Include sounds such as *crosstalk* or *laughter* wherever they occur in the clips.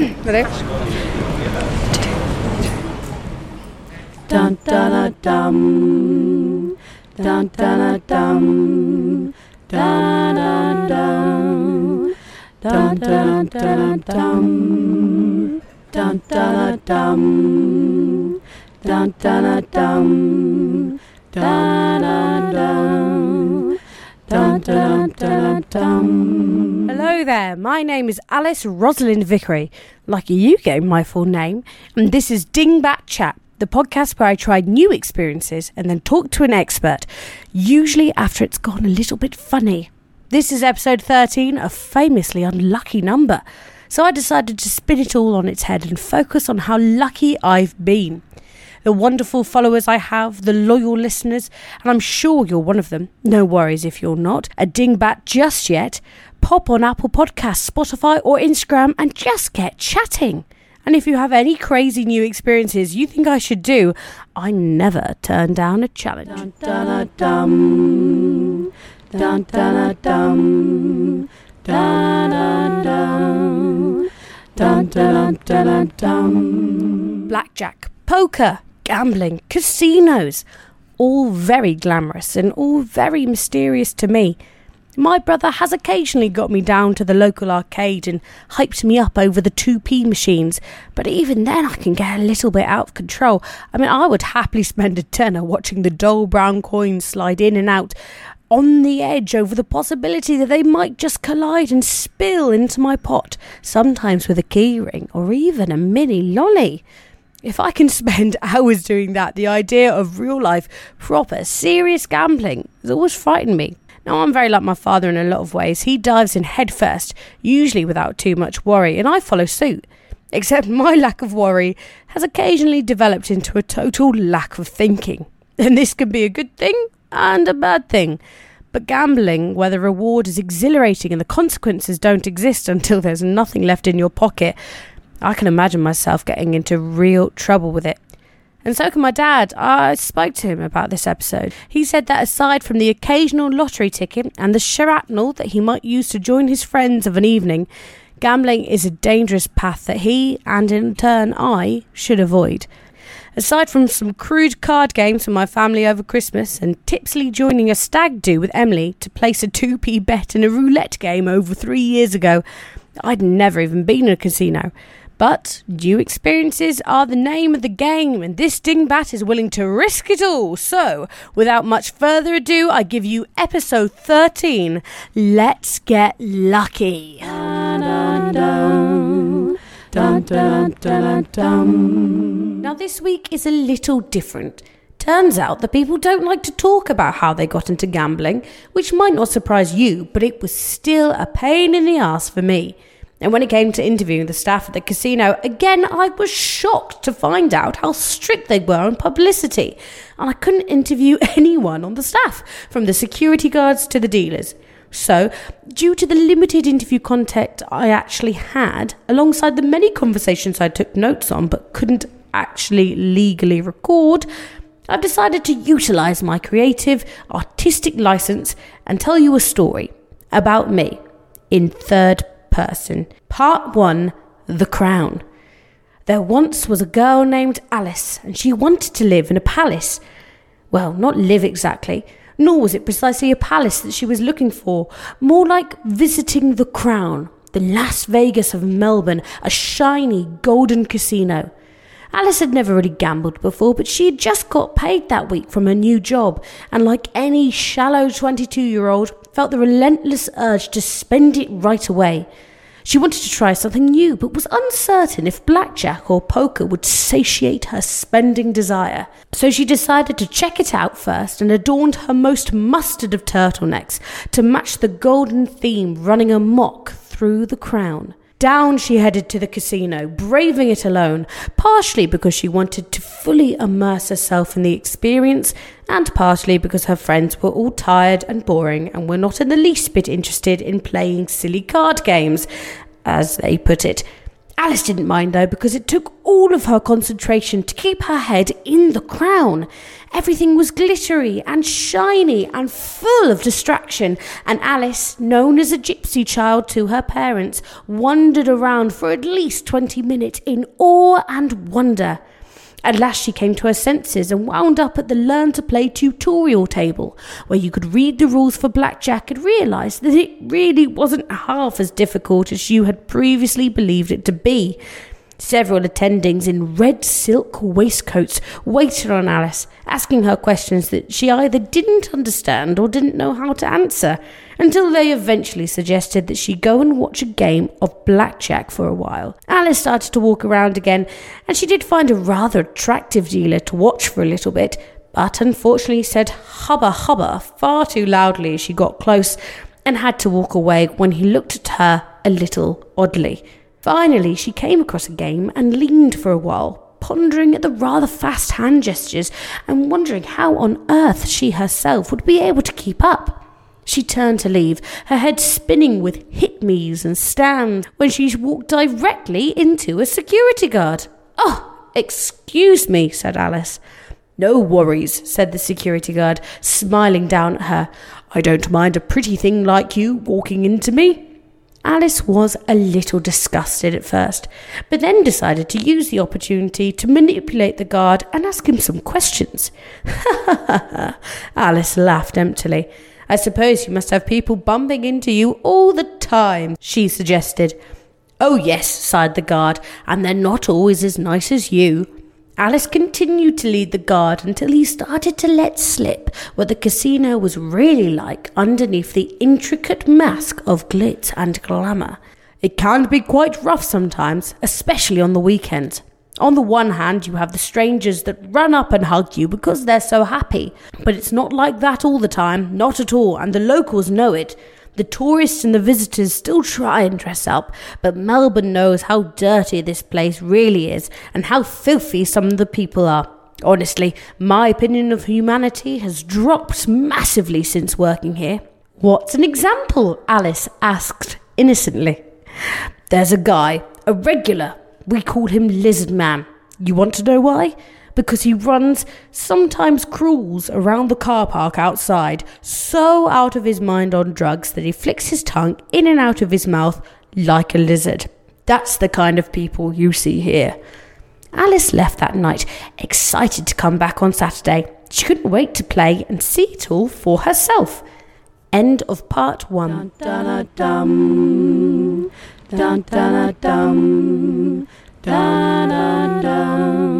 Ready? Dun dun dum. Dun dun dum. Dun dun dum dun dun dun dum. Dun dun dum. Dun dun dum. Dun dun dum dun dun dun. Hello there, my name is Alice Rosalind Vickery. Lucky you gave my full name, and this is Dingbat Chat the podcast where I try new experiences and then talk to an expert, usually after it's gone a little bit funny. This is episode 13, a famously unlucky number. So I decided to spin it all on its head and focus on how lucky I've been. The wonderful followers I have, the loyal listeners, and I'm sure you're one of them. No worries if you're not a dingbat just yet. Pop on Apple Podcasts, Spotify, or Instagram and just get chatting. And if you have any crazy new experiences you think I should do, I never turn down a challenge. Dun, dun. Dun, dun, dum. Dun, dun. Dun, dun, dun. Blackjack, poker, gambling, casinos. All very glamorous and all very mysterious to me. My brother has occasionally got me down to the local arcade and hyped me up over the 2p machines, but even then I can get a little bit out of control. I mean, I would happily spend a tenner watching the dull brown coins slide in and out, on the edge over the possibility that they might just collide and spill into my pot, sometimes with a keyring or even a mini lolly. If I can spend *laughs* hours doing that, the idea of real life, proper, serious gambling has always frightened me. Now, I'm very like my father in a lot of ways. He dives in headfirst, usually without too much worry, and I follow suit. *laughs* Except my lack of worry has occasionally developed into a total lack of thinking. *laughs* And this can be a good thing and a bad thing. But gambling, where the reward is exhilarating and the consequences don't exist until there's nothing left in your pocket, I can imagine myself getting into real trouble with it. And so can my dad. I spoke to him about this episode. He said that aside from the occasional lottery ticket and the shrapnel that he might use to join his friends of an evening, gambling is a dangerous path that he, and in turn I, should avoid. Aside from some crude card games for my family over Christmas and tipsily joining a stag do with Emily to place a 2p bet in a roulette game over three years ago, I'd never even been in a casino. But new experiences are the name of the game, and this dingbat is willing to risk it all. So, without much further ado, I give you episode 13. Let's get lucky. Now, this week is a little different. Turns out that people don't like to talk about how they got into gambling, which might not surprise you, but it was still a pain in the ass for me. And when it came to interviewing the staff at the casino, again, I was shocked to find out how strict they were on publicity. And I couldn't interview *laughs* anyone on the staff, from the security guards to the dealers. So, due to the limited interview contact I actually had, alongside the many conversations I took notes on but couldn't actually legally record, I've decided to utilize my creative, artistic license and tell you a story about me in third person. Part 1 The Crown. There once was a girl named Alice, and she wanted to live in a palace. Well, not live exactly, nor was it precisely a palace that she was looking for, more like visiting the crown, the Las Vegas of Melbourne, a shiny golden casino. Alice had never really gambled before, but she had just got paid that week from her new job, and like any shallow 22 year old, felt the relentless urge to spend it right away. She wanted to try something new, but was uncertain if blackjack or poker would satiate her spending desire. So she decided to check it out first and adorned her most mustard of turtlenecks to match the golden theme running amok through the crown. Down she headed to the casino, braving it alone, partially because she wanted to fully immerse herself in the experience, and partially because her friends were all tired and boring and were not in the least bit interested in playing silly card games, as they put it. Alice didn't mind though because it took all of her concentration to keep her head in the crown. Everything was glittery and shiny and full of distraction, and Alice, known as a gypsy child to her parents, wandered around for at least 20 minutes in awe and wonder. At last, she came to her senses and wound up at the Learn to Play tutorial table, where you could read the rules for blackjack and realise that it really wasn't half as difficult as you had previously believed it to be. Several attendings in red silk waistcoats waited on Alice, asking her questions that she either didn't understand or didn't know how to answer, until they eventually suggested that she go and watch a game of blackjack for a while. Alice started to walk around again, and she did find a rather attractive dealer to watch for a little bit, but unfortunately said hubba hubba far too loudly as she got close and had to walk away when he looked at her a little oddly. Finally, she came across a game and leaned for a while, pondering at the rather fast hand gestures and wondering how on earth she herself would be able to keep up. She turned to leave, her head spinning with hit me's and stands, when she walked directly into a security guard. Oh, excuse me, said Alice. No worries, said the security guard, smiling down at her. I don't mind a pretty thing like you walking into me. Alice was a little disgusted at first, but then decided to use the opportunity to manipulate the guard and ask him some questions. *laughs* Alice laughed emptily. I suppose you must have people bumping into you all the time, she suggested. Oh, yes, sighed the guard, and they're not always as nice as you. Alice continued to lead the guard until he started to let slip what the casino was really like underneath the intricate mask of glitz and glamour. It can be quite rough sometimes, especially on the weekends. On the one hand, you have the strangers that run up and hug you because they're so happy, but it's not like that all the time, not at all, and the locals know it. The tourists and the visitors still try and dress up, but Melbourne knows how dirty this place really is and how filthy some of the people are. Honestly, my opinion of humanity has dropped massively since working here. What's an example? Alice asked innocently. There's a guy, a regular. We call him Lizard Man. You want to know why? Because he runs, sometimes crawls around the car park outside, so out of his mind on drugs that he flicks his tongue in and out of his mouth like a lizard. That's the kind of people you see here. Alice left that night, excited to come back on Saturday. She couldn't wait to play and see it all for herself. End of part one. Dun, dun, dun, dun, dun, dun, dun, dun,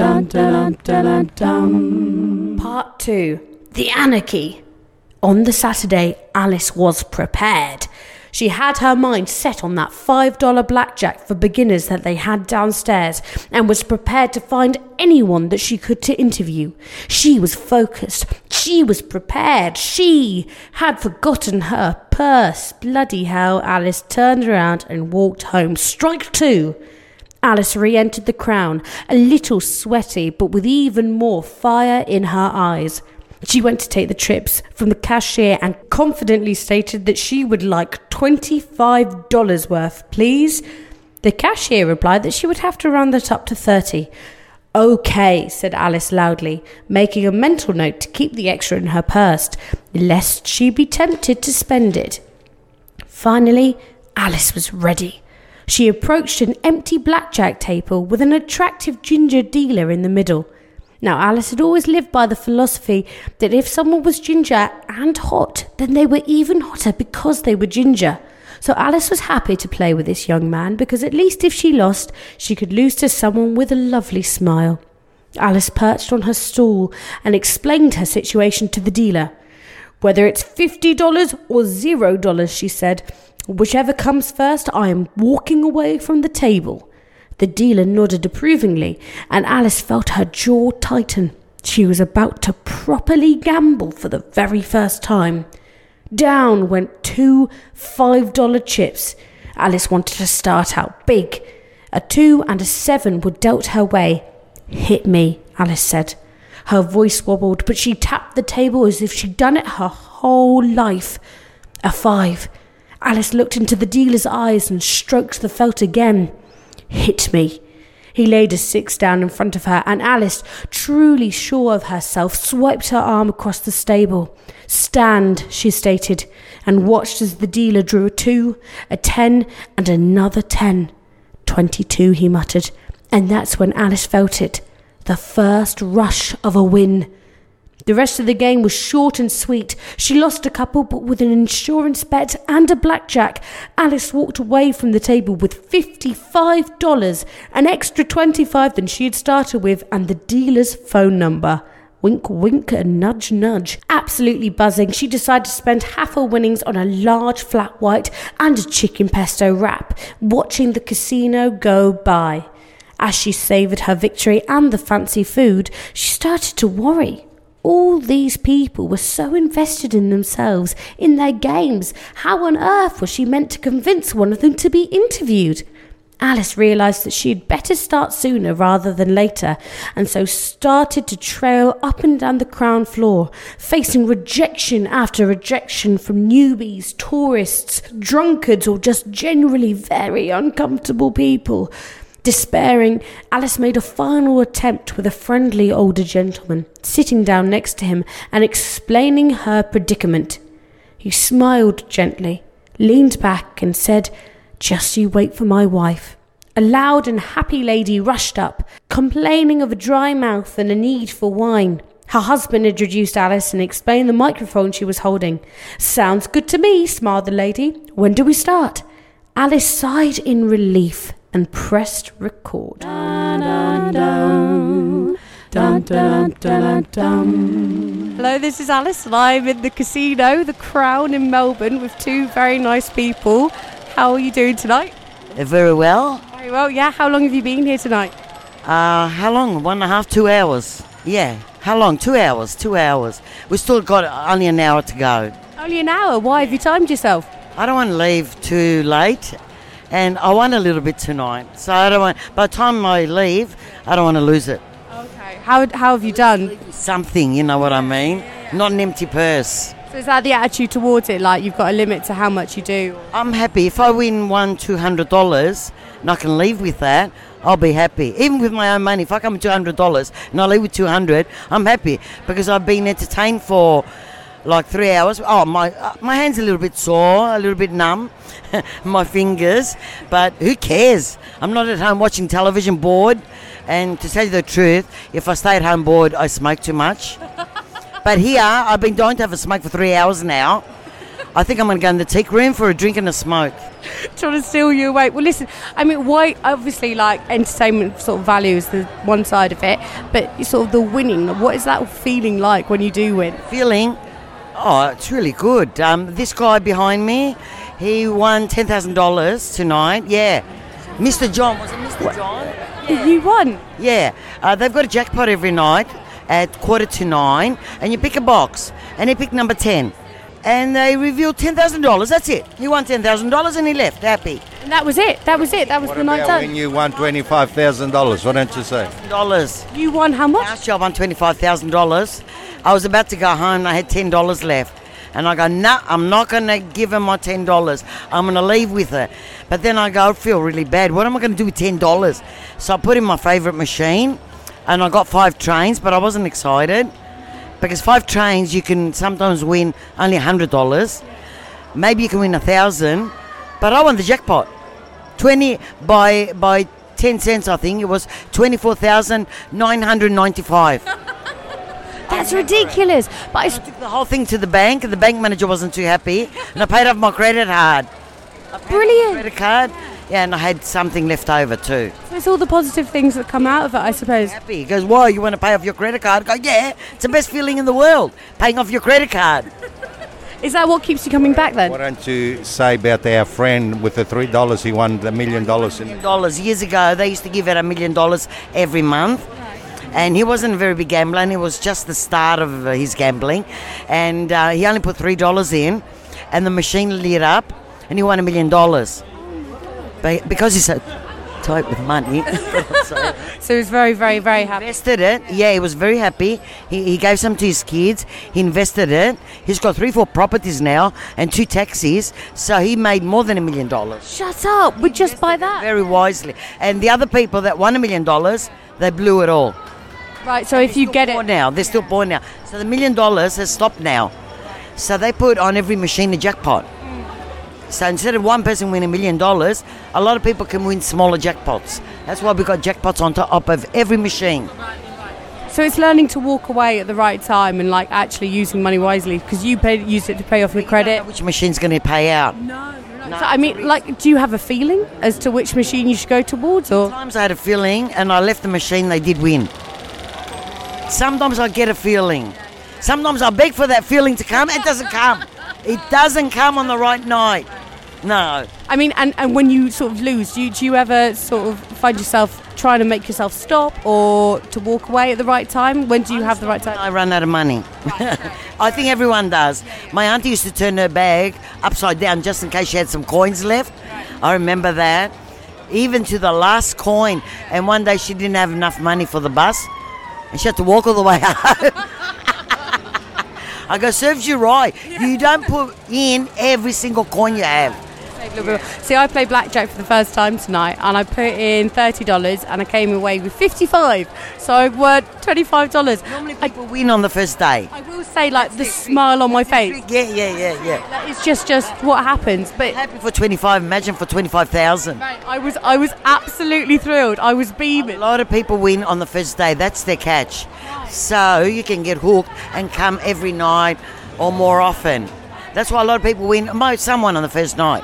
dun. Dun, dun, Part 2 The Anarchy. On the Saturday, Alice was prepared. She had her mind set on that $5 blackjack for beginners that they had downstairs and was prepared to find anyone that she could to interview. She was focused. She was prepared. She had forgotten her purse. Bloody hell, Alice turned around and walked home. Strike two. Alice re entered the crown, a little sweaty, but with even more fire in her eyes. She went to take the trips from the cashier and confidently stated that she would like $25 worth, please. The cashier replied that she would have to round that up to 30. Okay, said Alice loudly, making a mental note to keep the extra in her purse, lest she be tempted to spend it. Finally, Alice was ready. She approached an empty blackjack table with an attractive ginger dealer in the middle. Now, Alice had always lived by the philosophy that if someone was ginger and hot, then they were even hotter because they were ginger. So Alice was happy to play with this young man because at least if she lost, she could lose to someone with a lovely smile. Alice perched on her stool and explained her situation to the dealer. Whether it's $50 or $0, she said, Whichever comes first, I am walking away from the table. The dealer nodded approvingly, and Alice felt her jaw tighten. She was about to properly gamble for the very first time. Down went two five dollar chips. Alice wanted to start out big. A two and a seven were dealt her way. Hit me, Alice said. Her voice wobbled, but she tapped the table as if she'd done it her whole life. A five. Alice looked into the dealer's eyes and stroked the felt again. Hit me. He laid his six down in front of her, and Alice, truly sure of herself, swiped her arm across the stable. Stand, she stated, and watched as the dealer drew a two, a ten, and another ten. Twenty-two, he muttered, and that's when Alice felt it the first rush of a win. The rest of the game was short and sweet. She lost a couple, but with an insurance bet and a blackjack, Alice walked away from the table with $55, an extra 25 than she had started with, and the dealer's phone number. Wink, wink, and nudge, nudge. Absolutely buzzing, she decided to spend half her winnings on a large flat white and a chicken pesto wrap, watching the casino go by. As she savoured her victory and the fancy food, she started to worry. All these people were so invested in themselves, in their games. How on earth was she meant to convince one of them to be interviewed? Alice realised that she had better start sooner rather than later, and so started to trail up and down the crown floor, facing rejection after rejection from newbies, tourists, drunkards, or just generally very uncomfortable people. Despairing, Alice made a final attempt with a friendly older gentleman, sitting down next to him and explaining her predicament. He smiled gently, leaned back, and said, Just you wait for my wife. A loud and happy lady rushed up, complaining of a dry mouth and a need for wine. Her husband introduced Alice and explained the microphone she was holding. Sounds good to me, smiled the lady. When do we start? Alice sighed in relief and pressed record. Hello, this is Alice, and I'm in the casino, the Crown in Melbourne, with two very nice people. How are you doing tonight? Uh, Very well. Very well, yeah. How long have you been here tonight? Uh, how long? One and a half, two hours. Yeah. How long? Two hours. Two hours. We still got only an hour to go. Only an hour. Why have you timed yourself? I don't want to leave too late, and I won a little bit tonight. So I don't want. By the time I leave, I don't want to lose it. Okay. How, how have you done? Something, you know what I mean? Not an empty purse. So is that the attitude towards it? Like you've got a limit to how much you do? I'm happy if I win one two hundred dollars and I can leave with that. I'll be happy, even with my own money. If I come with two hundred dollars and I leave with two hundred, I'm happy because I've been entertained for like three hours. Oh, my uh, my hands a little bit sore, a little bit numb, *laughs* my fingers, but who cares? I'm not at home watching television bored. And to tell you the truth, if I stay at home bored, I smoke too much. *laughs* But here, I've been dying to have a smoke for three hours now. I think I'm going to go in the teak room for a drink and a smoke. *laughs* trying to steal you away. Well, listen, I mean, why? Obviously, like entertainment sort of value is the one side of it, but sort of the winning. What is that feeling like when you do win? Feeling, oh, it's really good. Um, this guy behind me, he won ten thousand dollars tonight. Yeah, Mr. John was it Mr. John? You won. Yeah, uh, they've got a jackpot every night at quarter to nine, and you pick a box, and he picked number ten. And they revealed ten thousand dollars. That's it. He won ten thousand dollars, and he left happy. And that was it. That was it. That was What the night about done. when you won twenty-five thousand dollars? what don't you say? Dollars. You won how much? Last year I won twenty-five thousand dollars. I was about to go home. and I had ten dollars left, and I go, nah, I'm not going to give him my ten dollars. I'm going to leave with it. But then I go, I feel really bad. What am I going to do with ten dollars? So I put in my favourite machine, and I got five trains, but I wasn't excited because five trains you can sometimes win only hundred dollars. Maybe you can win a thousand, but I won the jackpot. Twenty by by ten cents, I think it was twenty-four thousand nine hundred ninety-five. *laughs* That's ridiculous. But I, I took the whole thing to the bank, and the bank manager wasn't too happy, and I paid off my credit card. brilliant. Credit card, yeah, and I had something left over too. It's all the positive things that come out of it, I suppose. Happy. He goes, why? You want to pay off your credit card? I go, yeah, it's the best feeling in the world, paying off your credit card. *laughs* Is that what keeps you coming back then? Why don't you say about our friend with the three dollars? He won the million dollars in. dollars years ago. They used to give out a million dollars every month. And he wasn't a very big gambler, and it was just the start of uh, his gambling. And uh, he only put three dollars in, and the machine lit up, and he won a million dollars. Be- Because he's so, tight with money. *laughs* so So he was very, very, very happy. invested it. Yeah, he was very happy. He, he gave some to his kids. He invested it. He's got three, four properties now and two taxis. So he made more than a million dollars. Shut up! We just buy that. Very wisely. And the other people that won a million dollars, they blew it all. Right. So if you get it, now. They're still poor now. So the million dollars has stopped now. So they put on every machine a jackpot. So instead of one person winning a million dollars, a lot of people can win smaller jackpots. That's why we've got jackpots on top of every machine. so it's learning to walk away at the right time and like actually using money wisely because you paid, used it to pay off your credit. Which machine's going to pay out? So, I mean, like, do you have a feeling as to which machine you should go towards, or Sometimes I had a feeling, and I left the machine. They did win. Sometimes I get a feeling. Sometimes I beg for that feeling to come. It doesn't come. It doesn't come on the right night. No. I mean, and, and when you sort of lose, do you, do you ever sort of find yourself trying to make yourself stop or to walk away at the right time? When do you have the right time? I run out of money. *laughs* I think everyone does. My auntie used to turn her bag upside down just in case she had some coins left. I remember that. Even to the last coin. And one day she didn't have enough money for the bus. And she had to walk all the way *laughs* home. I go, serves you right. You don't put in every single coin you have. See, I played blackjack for the first time tonight, and I put in thirty dollars, and I came away with fifty-five. So I won twenty-five dollars. Normally people win on the first day. I will say, like the smile on my face. Yeah, yeah, yeah, yeah. Is just just what happens. But Happy for 25, imagine for 25,000. I was I was absolutely thrilled. I was beaming. A lot of people win on the first day. That's their catch. So you can get hooked and come every night or more often. That's why a lot of people win. Most someone on the first night,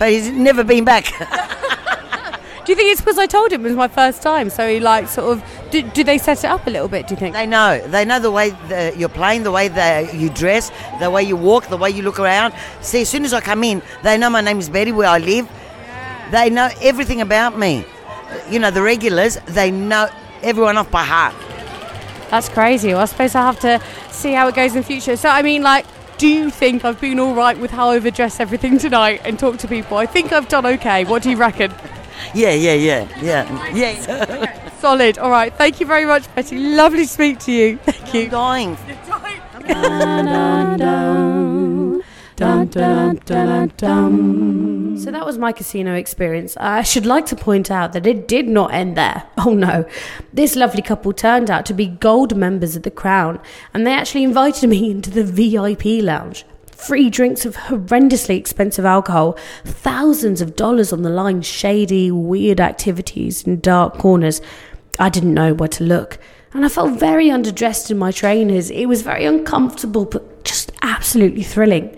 but he's never been back. *laughs* Do you think it's because I told him it was my first time? So he like sort of. Do, do they set it up a little bit? Do you think? they know. They know the way the, you're playing, the way that you dress, the way you walk, the way you look around. See, as soon as I come in, they know my name is Betty, where I live. They know everything about me. You know, the regulars. They know everyone off by heart. That's crazy. Well, I suppose I have to see how it goes in future. So, I mean, like, do you think I've been all right with how I've addressed everything tonight and talked to people? I think I've done okay. What do you reckon? Yeah, yeah, yeah, yeah, yeah. *laughs* Solid. All right. Thank you very much, Betty. Lovely to speak to you. Thank you. Dying. Dun, dun, dun, dun, dun. So that was my casino experience. I should like to point out that it did not end there. *laughs* Oh no. This lovely couple turned out to be gold members of the Crown, and they actually invited me *laughs* into the VIP lounge. Free drinks of horrendously expensive alcohol, thousands of dollars on the line, shady, weird activities in dark corners. I didn't know where to look, and I felt very underdressed in my trainers. It was very uncomfortable, but just absolutely thrilling.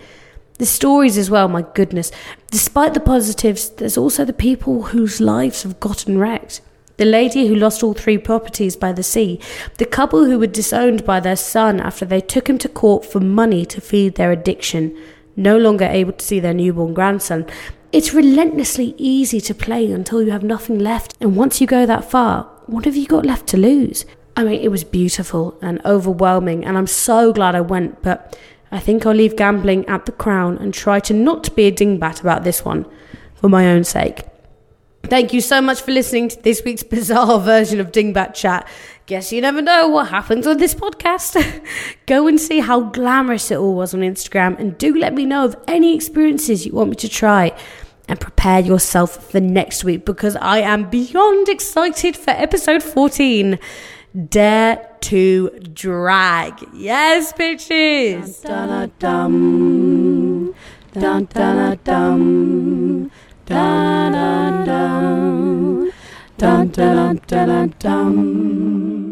The stories as well, my goodness. Despite the positives, there's also the people whose lives have gotten wrecked. The lady who lost all three properties by the sea, the couple who were disowned by their son after they took him to court for money to feed their addiction, no longer able to see their newborn grandson. It's relentlessly easy to play until you have nothing left, and once you go that far, what have you got left to lose? I mean, it was beautiful and overwhelming, and I'm so glad I went, but I think I'll leave gambling at the crown and try to not be a dingbat about this one for my own sake. Thank you so much for listening to this week's bizarre *laughs* version of Dingbat Chat. Guess you never know what happens on this podcast. *laughs* Go and see how glamorous it all was on Instagram and do let me know of any experiences you want me to try. And prepare yourself for next week because I am beyond excited for episode 14 Dare to Drag. Yes, bitches! Dun, dun, dun, dun, dun, dun, dun, dun, dun, dun, dun, dun.